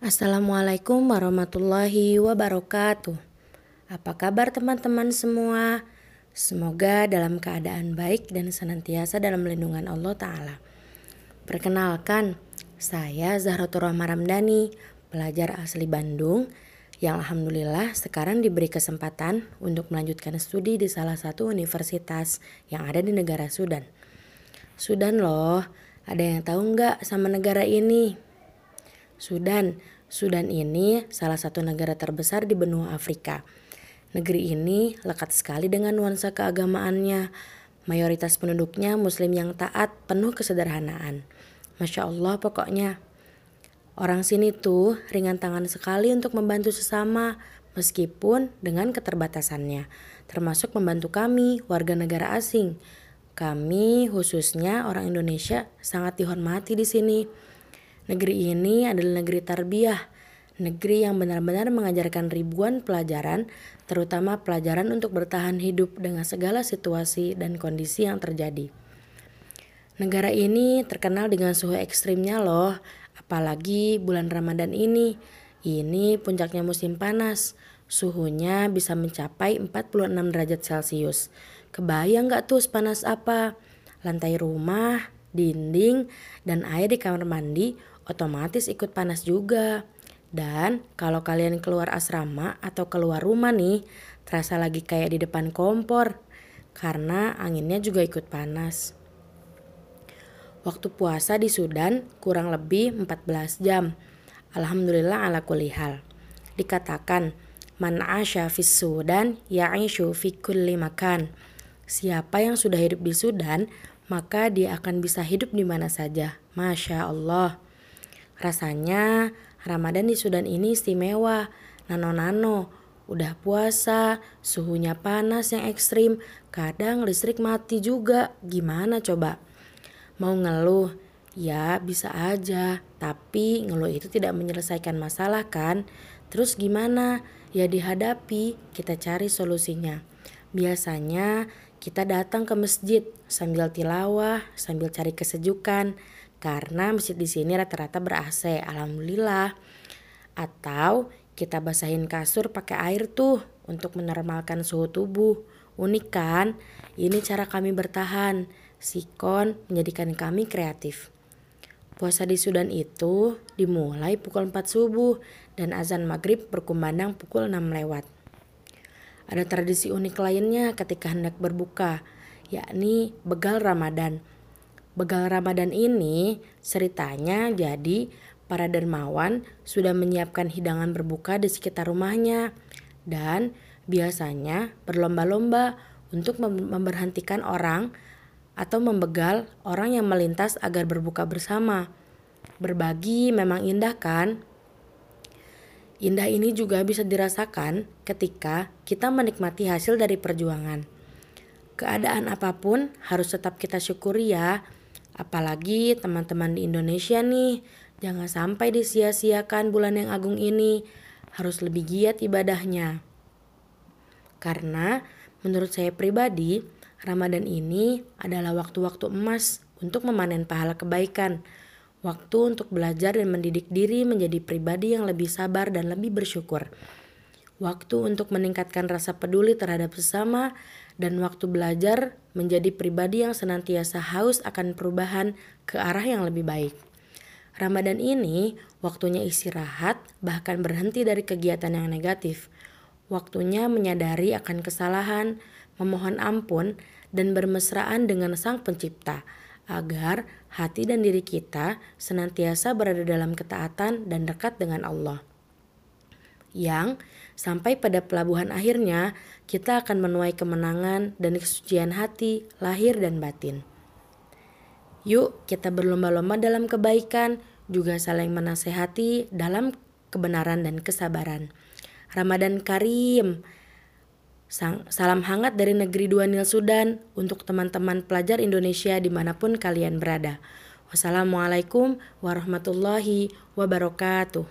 Assalamualaikum warahmatullahi wabarakatuh. Apa kabar teman-teman semua? Semoga dalam keadaan baik dan senantiasa dalam lindungan Allah Ta'ala. Perkenalkan, saya Zahratul Rahma Ramdhani, pelajar asli Bandung yang Alhamdulillah sekarang diberi kesempatan untuk melanjutkan studi di salah satu universitas yang ada di negara Sudan. Sudan loh, ada yang tahu nggak sama negara ini? Sudan, Sudan ini salah satu negara terbesar di benua Afrika. Negeri ini lekat sekali dengan nuansa keagamaannya. Mayoritas penduduknya muslim yang taat, penuh kesederhanaan. Masya Allah pokoknya. Orang sini tuh ringan tangan sekali untuk membantu sesama, meskipun dengan keterbatasannya. Termasuk membantu kami, warga negara asing. Kami, khususnya orang Indonesia, sangat dihormati di sini. Negeri ini adalah negeri tarbiyah, negeri yang benar-benar mengajarkan ribuan pelajaran, terutama pelajaran untuk bertahan hidup dengan segala situasi dan kondisi yang terjadi. Negara ini terkenal dengan suhu ekstrimnya loh, apalagi bulan Ramadan ini. Ini puncaknya musim panas, suhunya bisa mencapai 46 derajat Celcius. Kebayang gak tuh panas apa? Lantai rumah, dinding, dan air di kamar mandi otomatis ikut panas juga. Dan kalau kalian keluar asrama atau keluar rumah nih, terasa lagi kayak di depan kompor karena anginnya juga ikut panas. Waktu puasa di Sudan kurang lebih 14 jam. Alhamdulillah ala kulihal. Dikatakan, Man asya fis Sudan ya'ishu fi kulli makan. Siapa yang sudah hidup di Sudan, maka dia akan bisa hidup di mana saja. Masya Allah. Rasanya Ramadan di Sudan ini istimewa. Nano-nano, udah puasa, suhunya panas yang ekstrim, kadang listrik mati juga. Gimana coba? Mau ngeluh? Ya bisa aja, tapi ngeluh itu tidak menyelesaikan masalah kan? Terus gimana? Ya dihadapi, kita cari solusinya. Biasanya kita datang ke masjid sambil tilawah, sambil cari kesejukan, karena masjid di sini rata-rata ber AC, alhamdulillah. Atau kita basahin kasur pakai air tuh untuk menormalkan suhu tubuh. Unik kan? Ini cara kami bertahan. Sikon menjadikan kami kreatif. Puasa di Sudan itu dimulai pukul 4 subuh dan azan maghrib berkumandang pukul 6 lewat. Ada tradisi unik lainnya ketika hendak berbuka, yakni begal Ramadan Begal Ramadan ini ceritanya jadi para dermawan sudah menyiapkan hidangan berbuka di sekitar rumahnya dan biasanya berlomba-lomba untuk memberhentikan orang atau membegal orang yang melintas agar berbuka bersama. Berbagi memang indah kan? Indah ini juga bisa dirasakan ketika kita menikmati hasil dari perjuangan. Keadaan apa pun harus tetap kita syukuri ya Apalagi teman-teman di Indonesia nih, jangan sampai disia-siakan bulan yang agung ini. Harus lebih giat ibadahnya. Karena menurut saya pribadi, Ramadan ini adalah waktu-waktu emas untuk memanen pahala kebaikan. Waktu untuk belajar dan mendidik diri menjadi pribadi yang lebih sabar dan lebih bersyukur waktu untuk meningkatkan rasa peduli terhadap sesama, dan waktu belajar menjadi pribadi yang senantiasa haus akan perubahan ke arah yang lebih baik. Ramadan ini waktunya istirahat, bahkan berhenti dari kegiatan yang negatif. Waktunya menyadari akan kesalahan, memohon ampun, dan bermesraan dengan Sang Pencipta, agar hati dan diri kita senantiasa berada dalam ketaatan dan dekat dengan Allah yang sampai pada pelabuhan akhirnya kita akan menuai kemenangan dan kesucian hati, lahir dan batin. Yuk kita berlomba-lomba dalam kebaikan, juga saling menasehati dalam kebenaran dan kesabaran. Ramadan Karim. Salam hangat dari negeri dua Nil Sudan untuk teman-teman pelajar Indonesia di mana pun kalian berada. Wassalamualaikum warahmatullahi wabarakatuh.